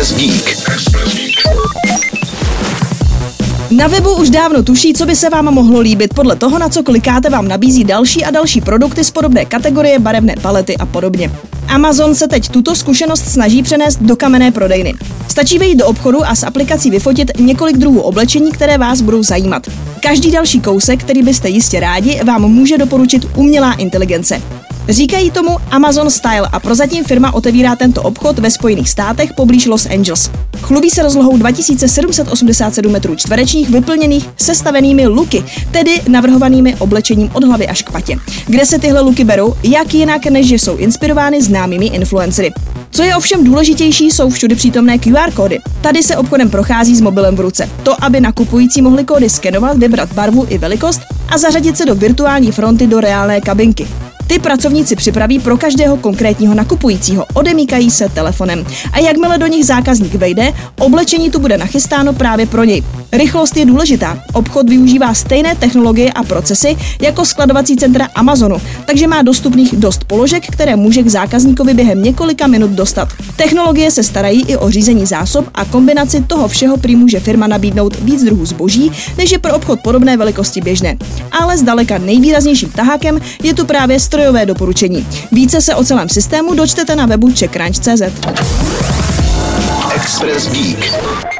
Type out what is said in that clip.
Express Geek. Na webu už dávno tuší, co by se vám mohlo líbit. Podle toho, na co klikáte, vám nabízí další a další produkty z podobné kategorie, barevné palety a podobně. Amazon se teď tuto zkušenost snaží přenést do kamenné prodejny. Stačí vejít do obchodu a s aplikací vyfotit několik druhů oblečení, které vás budou zajímat. Každý další kousek, který byste jistě rádi, vám může doporučit umělá inteligence. Říkají tomu Amazon Style a prozatím firma otevírá tento obchod ve Spojených státech poblíž Los Angeles. Chlubí se rozlohou 2787 metrů čtverečních vyplněných sestavenými luky, tedy navrhovanými oblečením od hlavy až k patě. Kde se tyhle luky berou, jak jinak, než že jsou inspirovány známými influencery. Co je ovšem důležitější, jsou všude přítomné QR kódy. Tady se obchodem prochází s mobilem v ruce. To, aby nakupující mohli kódy skenovat, vybrat barvu i velikost a zařadit se do virtuální fronty do reálné kabinky. Ty pracovníci připraví pro každého konkrétního nakupujícího, odemíkají se telefonem. A jakmile do nich zákazník vejde, oblečení tu bude nachystáno právě pro něj. Rychlost je důležitá. Obchod využívá stejné technologie a procesy jako skladovací centra Amazonu, takže má dostupných dost položek, které může k zákazníkovi během několika minut dostat. Technologie se starají i o řízení zásob a kombinaci toho všeho prý může firma nabídnout víc druhů zboží, než je pro obchod podobné velikosti běžné. Ale zdaleka nejvýraznějším tahákem je tu právě strojové doporučení. Více se o celém systému dočtete na webu checkranch.cz. Express Geek.